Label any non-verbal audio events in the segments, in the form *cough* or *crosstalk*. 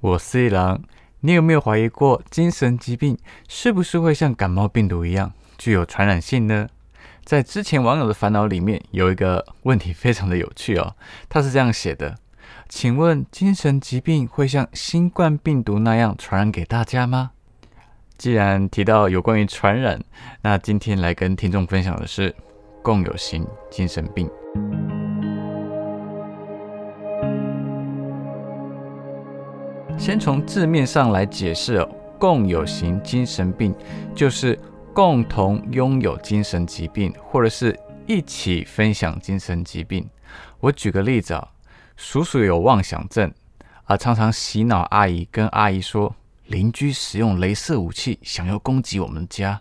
我是一郎，你有没有怀疑过精神疾病是不是会像感冒病毒一样具有传染性呢？在之前网友的烦恼里面有一个问题非常的有趣哦，他是这样写的：请问精神疾病会像新冠病毒那样传染给大家吗？既然提到有关于传染，那今天来跟听众分享的是共有型精神病。先从字面上来解释哦，共有型精神病就是共同拥有精神疾病，或者是一起分享精神疾病。我举个例子啊，叔叔有妄想症，啊，常常洗脑阿姨，跟阿姨说邻居使用镭射武器想要攻击我们家，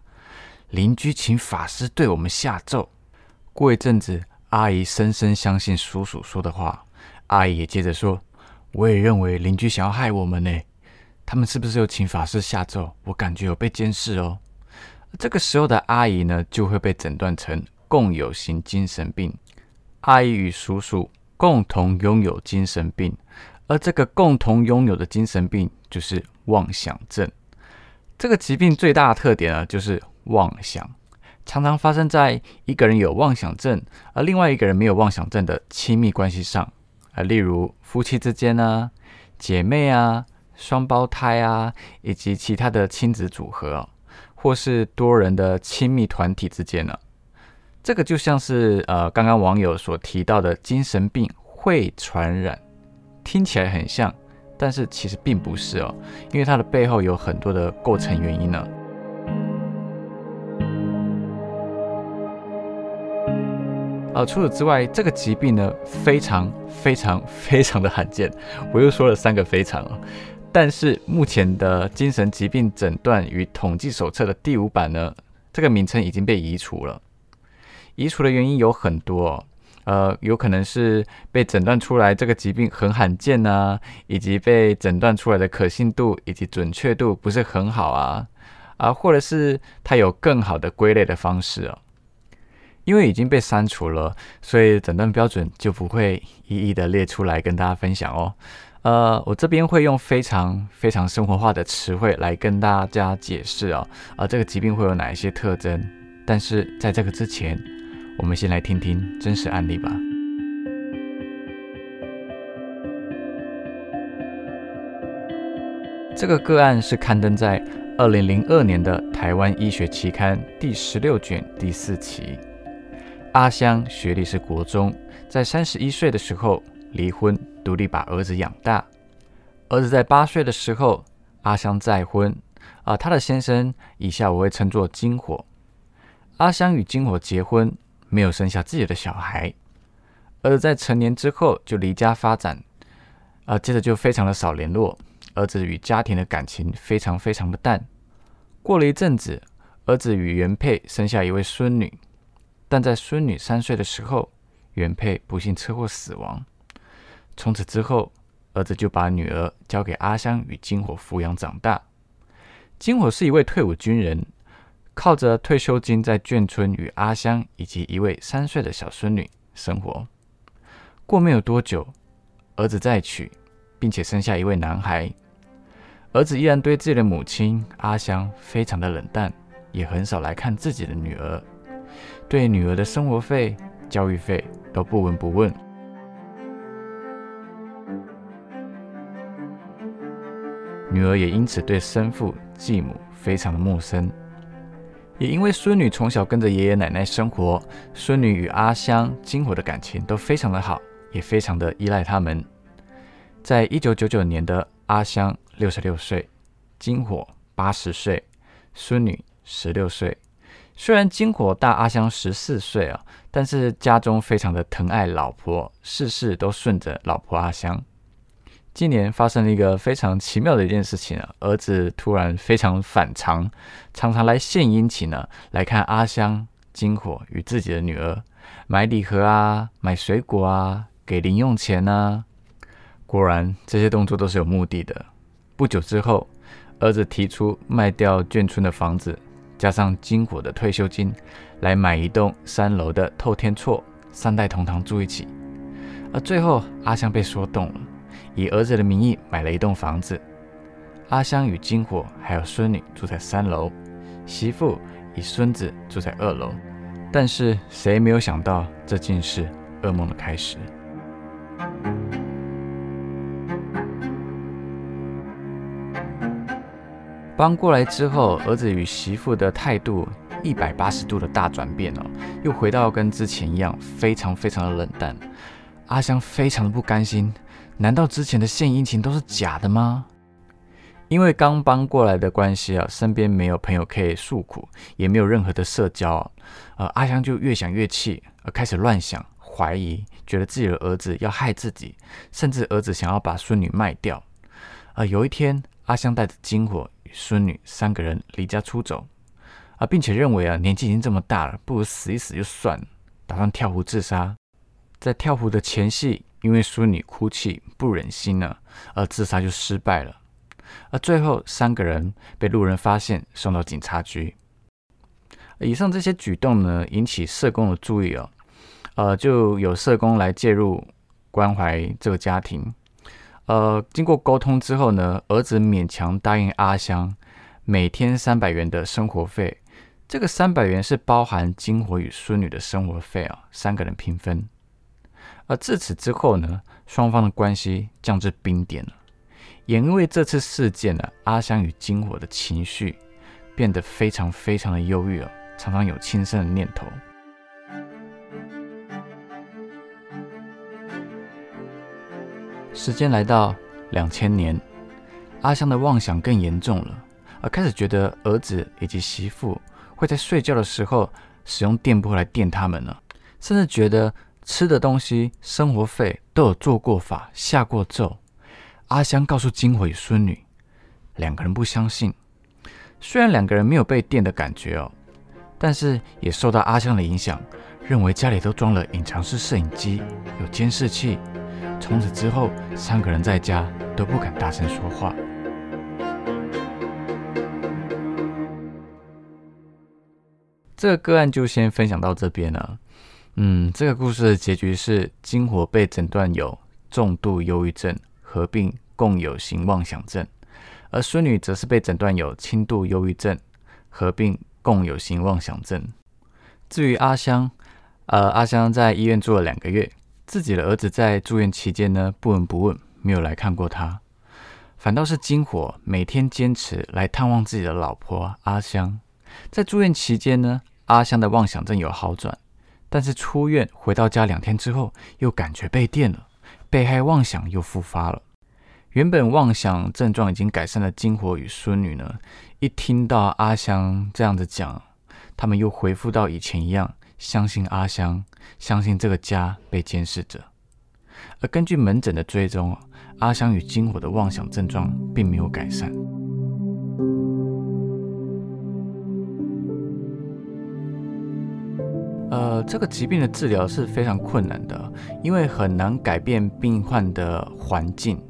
邻居请法师对我们下咒。过一阵子，阿姨深深相信叔叔说的话，阿姨也接着说。我也认为邻居想要害我们呢，他们是不是有请法师下咒？我感觉有被监视哦。这个时候的阿姨呢，就会被诊断成共有型精神病。阿姨与叔叔共同拥有精神病，而这个共同拥有的精神病就是妄想症。这个疾病最大的特点呢，就是妄想，常常发生在一个人有妄想症，而另外一个人没有妄想症的亲密关系上。啊，例如夫妻之间啊，姐妹啊，双胞胎啊，以及其他的亲子组合啊，或是多人的亲密团体之间呢，这个就像是呃刚刚网友所提到的精神病会传染，听起来很像，但是其实并不是哦，因为它的背后有很多的构成原因呢。呃，除此之外，这个疾病呢，非常非常非常的罕见。我又说了三个非常啊，但是目前的精神疾病诊断与统计手册的第五版呢，这个名称已经被移除了。移除的原因有很多哦，呃，有可能是被诊断出来这个疾病很罕见啊，以及被诊断出来的可信度以及准确度不是很好啊，啊，或者是它有更好的归类的方式哦。因为已经被删除了，所以诊断标准就不会一一的列出来跟大家分享哦。呃，我这边会用非常非常生活化的词汇来跟大家解释哦。啊、呃，这个疾病会有哪一些特征？但是在这个之前，我们先来听听真实案例吧。这个个案是刊登在二零零二年的《台湾医学期刊》第十六卷第四期。阿香学历是国中，在三十一岁的时候离婚，独立把儿子养大。儿子在八岁的时候，阿香再婚，啊，她的先生以下我会称作金火。阿香与金火结婚，没有生下自己的小孩。儿子在成年之后就离家发展，啊，接着就非常的少联络。儿子与家庭的感情非常非常的淡。过了一阵子，儿子与原配生下一位孙女。但在孙女三岁的时候，原配不幸车祸死亡。从此之后，儿子就把女儿交给阿香与金火抚养长大。金火是一位退伍军人，靠着退休金在眷村与阿香以及一位三岁的小孙女生活。过没有多久，儿子再娶，并且生下一位男孩。儿子依然对自己的母亲阿香非常的冷淡，也很少来看自己的女儿。对女儿的生活费、教育费都不闻不问，女儿也因此对生父、继母非常的陌生。也因为孙女从小跟着爷爷奶奶生活，孙女与阿香、金火的感情都非常的好，也非常的依赖他们。在一九九九年的阿香六十六岁，金火八十岁，孙女十六岁。虽然金火大阿香十四岁啊，但是家中非常的疼爱老婆，事事都顺着老婆阿香。今年发生了一个非常奇妙的一件事情啊，儿子突然非常反常，常常来献殷勤呢，来看阿香、金火与自己的女儿，买礼盒啊，买水果啊，给零用钱啊。果然这些动作都是有目的的。不久之后，儿子提出卖掉眷村的房子。加上金火的退休金，来买一栋三楼的透天厝，三代同堂住一起。而最后，阿香被说动了，以儿子的名义买了一栋房子，阿香与金火还有孙女住在三楼，媳妇与孙子住在二楼。但是谁没有想到，这竟是噩梦的开始。搬过来之后，儿子与媳妇的态度一百八十度的大转变哦，又回到跟之前一样，非常非常的冷淡。阿香非常的不甘心，难道之前的献殷勤都是假的吗？因为刚搬过来的关系啊，身边没有朋友可以诉苦，也没有任何的社交啊，呃，阿香就越想越气，呃，开始乱想、怀疑，觉得自己的儿子要害自己，甚至儿子想要把孙女卖掉。呃，有一天，阿香带着金火。孙女三个人离家出走，啊，并且认为啊，年纪已经这么大了，不如死一死就算了，打算跳湖自杀。在跳湖的前夕，因为孙女哭泣，不忍心了，而自杀就失败了。而最后三个人被路人发现，送到警察局。以上这些举动呢，引起社工的注意哦，呃，就有社工来介入关怀这个家庭。呃，经过沟通之后呢，儿子勉强答应阿香每天三百元的生活费。这个三百元是包含金火与孙女的生活费啊，三个人平分。而自此之后呢，双方的关系降至冰点了。也因为这次事件呢，阿香与金火的情绪变得非常非常的忧郁了，常常有轻生的念头。时间来到两千年，阿香的妄想更严重了，而开始觉得儿子以及媳妇会在睡觉的时候使用电波来电他们了，甚至觉得吃的东西、生活费都有做过法、下过咒。阿香告诉金火与孙女，两个人不相信。虽然两个人没有被电的感觉哦，但是也受到阿香的影响，认为家里都装了隐藏式摄影机，有监视器。从此之后，三个人在家都不敢大声说话。这个个案就先分享到这边了。嗯，这个故事的结局是金火被诊断有重度忧郁症，合并共有型妄想症，而孙女则是被诊断有轻度忧郁症，合并共有型妄想症。至于阿香，呃，阿香在医院住了两个月。自己的儿子在住院期间呢，不闻不问，没有来看过他，反倒是金火每天坚持来探望自己的老婆阿香。在住院期间呢，阿香的妄想症有好转，但是出院回到家两天之后，又感觉被电了，被害妄想又复发了。原本妄想症状已经改善的金火与孙女呢，一听到阿香这样子讲，他们又恢复到以前一样。相信阿香，相信这个家被监视着。而根据门诊的追踪，阿香与金火的妄想症状并没有改善。呃，这个疾病的治疗是非常困难的，因为很难改变病患的环境。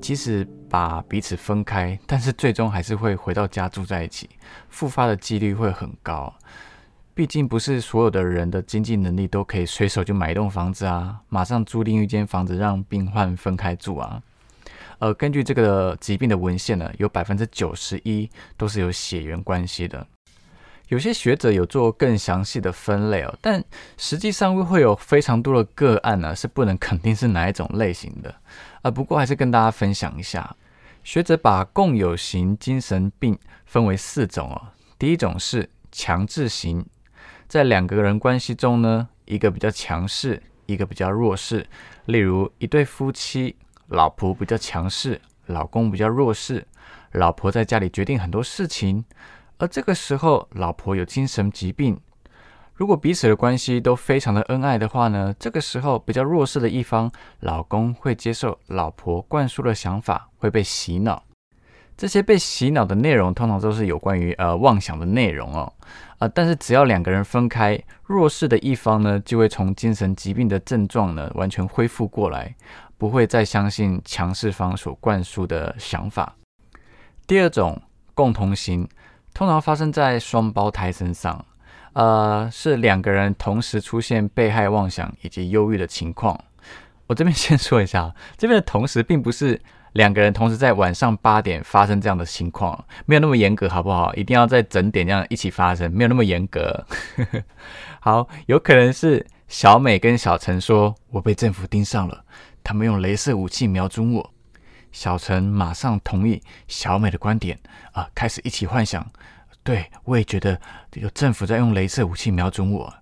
即使把彼此分开，但是最终还是会回到家住在一起，复发的几率会很高。毕竟不是所有的人的经济能力都可以随手就买一栋房子啊，马上租另一间房子让病患分开住啊。呃，根据这个疾病的文献呢，有百分之九十一都是有血缘关系的。有些学者有做更详细的分类哦，但实际上会有非常多的个案呢，是不能肯定是哪一种类型的。呃，不过还是跟大家分享一下，学者把共有型精神病分为四种哦。第一种是强制型。在两个人关系中呢，一个比较强势，一个比较弱势。例如，一对夫妻，老婆比较强势，老公比较弱势。老婆在家里决定很多事情，而这个时候，老婆有精神疾病。如果彼此的关系都非常的恩爱的话呢，这个时候比较弱势的一方，老公会接受老婆灌输的想法，会被洗脑。这些被洗脑的内容，通常都是有关于呃妄想的内容哦。啊、但是只要两个人分开，弱势的一方呢，就会从精神疾病的症状呢完全恢复过来，不会再相信强势方所灌输的想法。第二种共同型，通常发生在双胞胎身上，呃，是两个人同时出现被害妄想以及忧郁的情况。我这边先说一下，这边的同时并不是两个人同时在晚上八点发生这样的情况，没有那么严格，好不好？一定要在整点这样一起发生，没有那么严格。*laughs* 好，有可能是小美跟小陈说：“我被政府盯上了，他们用镭射武器瞄准我。”小陈马上同意小美的观点啊、开始一起幻想。对，我也觉得有政府在用镭射武器瞄准我。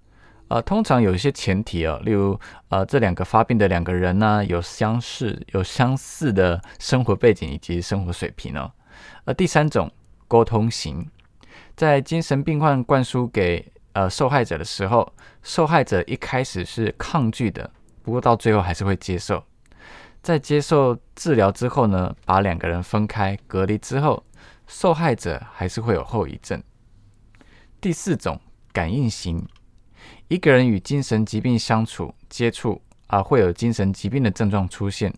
呃，通常有一些前提哦，例如呃，这两个发病的两个人呢、有相似、有相似的生活背景以及生活水平哦。而，第三种沟通型，在精神病患灌输给呃受害者的时候，受害者一开始是抗拒的，不过到最后还是会接受。在接受治疗之后呢，把两个人分开隔离之后，受害者还是会有后遗症。第四种感应型。一个人与精神疾病相处接触啊，会有精神疾病的症状出现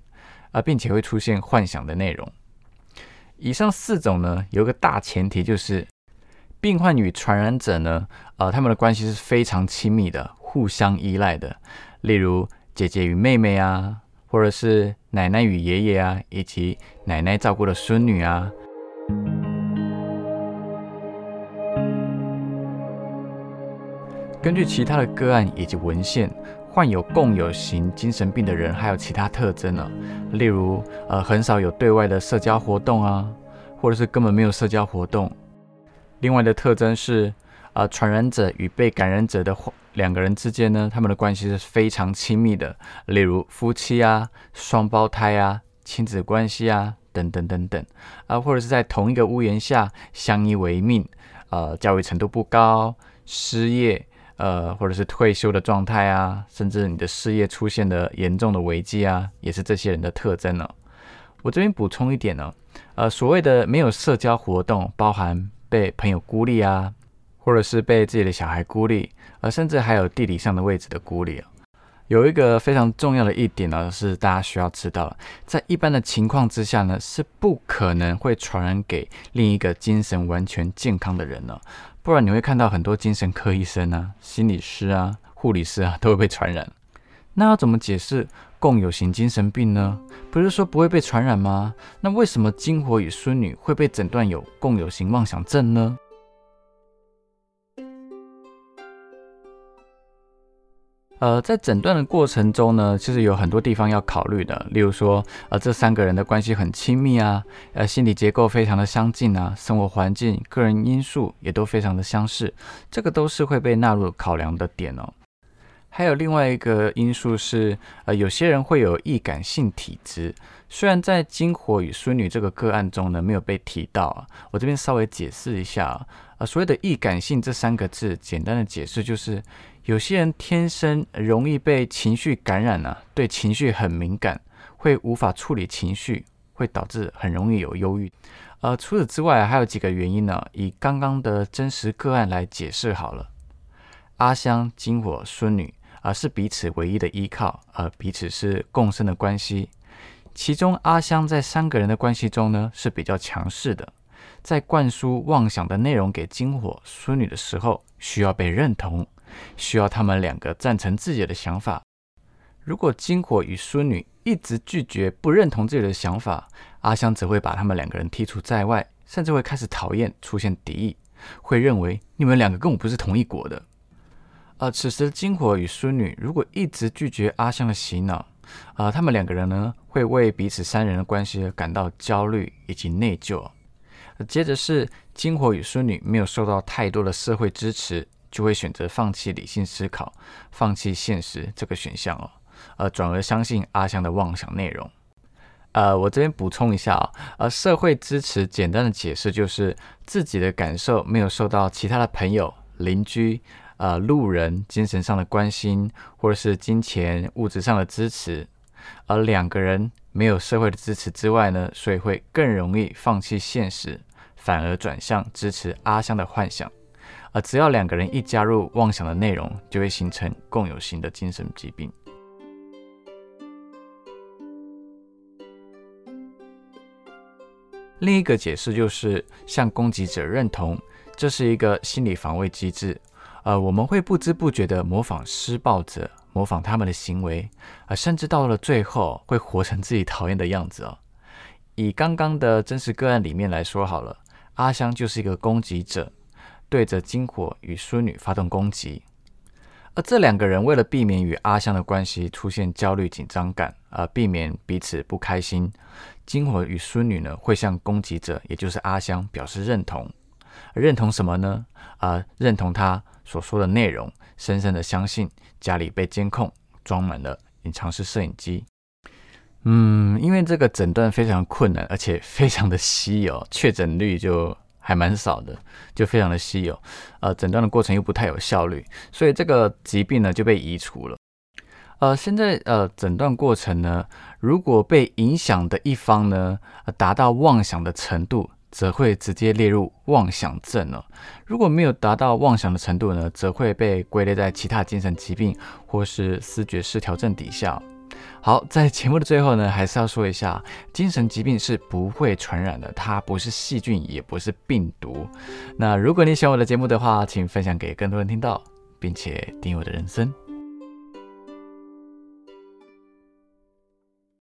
啊，并且会出现幻想的内容。以上四种呢，有个大前提就是，病患与传染者呢，呃，他们的关系是非常亲密的，互相依赖的。例如姐姐与妹妹啊，或者是奶奶与爷爷啊，以及奶奶照顾的孙女啊。根据其他的个案以及文献，患有共有型精神病的人还有其他特征呢，例如呃很少有对外的社交活动啊，或者是根本没有社交活动。另外的特征是，呃传染者与被感染者的两个人之间呢，他们的关系是非常亲密的，例如夫妻啊、双胞胎啊、亲子关系啊等等等等，啊或者是在同一个屋檐下相依为命，呃教育程度不高，失业。呃，或者是退休的状态啊，甚至你的事业出现的严重的危机啊，也是这些人的特征呢。我这边补充一点呢，呃，所谓的没有社交活动，包含被朋友孤立啊，或者是被自己的小孩孤立，呃，甚至还有地理上的位置的孤立啊。有一个非常重要的一点呢，是大家需要知道，在一般的情况之下呢，是不可能会传染给另一个精神完全健康的人呢。不然你会看到很多精神科医生啊、心理师啊、护理师啊 *laughs* 都会被传染。那要怎么解释共有型精神病呢？不是说不会被传染吗？那为什么金火与孙女会被诊断有共有型妄想症呢？呃，在诊断的过程中呢，其实有很多地方要考虑的，例如说，呃，这三个人的关系很亲密啊，呃，心理结构非常的相近啊，生活环境、个人因素也都非常的相似，这个都是会被纳入考量的点哦。还有另外一个因素是，呃，有些人会有易感性体质，虽然在金火与淑女这个个案中呢没有被提到啊，我这边稍微解释一下啊，呃，所谓的易感性这三个字，简单的解释就是。有些人天生容易被情绪感染呢、啊，对情绪很敏感，会无法处理情绪，会导致很容易有忧郁。呃，除此之外还有几个原因呢，以刚刚的真实个案来解释好了。阿香、金火、孙女啊、呃，是彼此唯一的依靠，呃，彼此是共生的关系。其中阿香在三个人的关系中呢是比较强势的，在灌输妄想的内容给金火、孙女的时候，需要被认同。需要他们两个赞成自己的想法。如果金火与淑女一直拒绝、不认同自己的想法，阿香只会把他们两个人剔除在外，甚至会开始讨厌、出现敌意，会认为你们两个跟我不是同一国的。而此时金火与淑女如果一直拒绝阿香的洗脑，啊，他们两个人呢会为彼此三人的关系而感到焦虑以及内疚。接着是金火与淑女没有受到太多的社会支持。就会选择放弃理性思考，放弃现实这个选项哦，呃，转而相信阿香的妄想内容。呃，我这边补充一下啊，呃，社会支持简单的解释就是自己的感受没有受到其他的朋友、邻居、呃，路人精神上的关心，或者是金钱物质上的支持，而两个人没有社会的支持之外呢，所以会更容易放弃现实，反而转向支持阿香的幻想。而只要两个人一加入妄想的内容，就会形成共有型的精神疾病。另一个解释就是向攻击者认同，这是一个心理防卫机制。呃，我们会不知不觉地模仿施暴者，模仿他们的行为，呃，甚至到了最后会活成自己讨厌的样子哦。以刚刚的真实个案里面来说好了，阿香就是一个攻击者，对着金火与淑女发动攻击。而这两个人为了避免与阿香的关系出现焦虑紧张感，而避免彼此不开心，金火与淑女呢会向攻击者，也就是阿香表示认同。认同什么呢？啊、认同他所说的内容，深深的相信家里被监控，装满了隐藏式摄影机。嗯，因为这个诊断非常困难，而且非常的稀有，确诊率就还蛮少的，就非常的稀有。呃，诊断的过程又不太有效率，所以这个疾病呢就被移除了。呃，现在呃诊断过程呢，如果被影响的一方呢，呃，达到妄想的程度，则会直接列入妄想症了。如果没有达到妄想的程度呢，则会被归类在其他精神疾病或是思觉失调症底下。好，在节目的最后呢，还是要说一下，精神疾病是不会传染的，它不是细菌，也不是病毒。那如果你喜欢我的节目的话，请分享给更多人听到，并且订阅我的人生。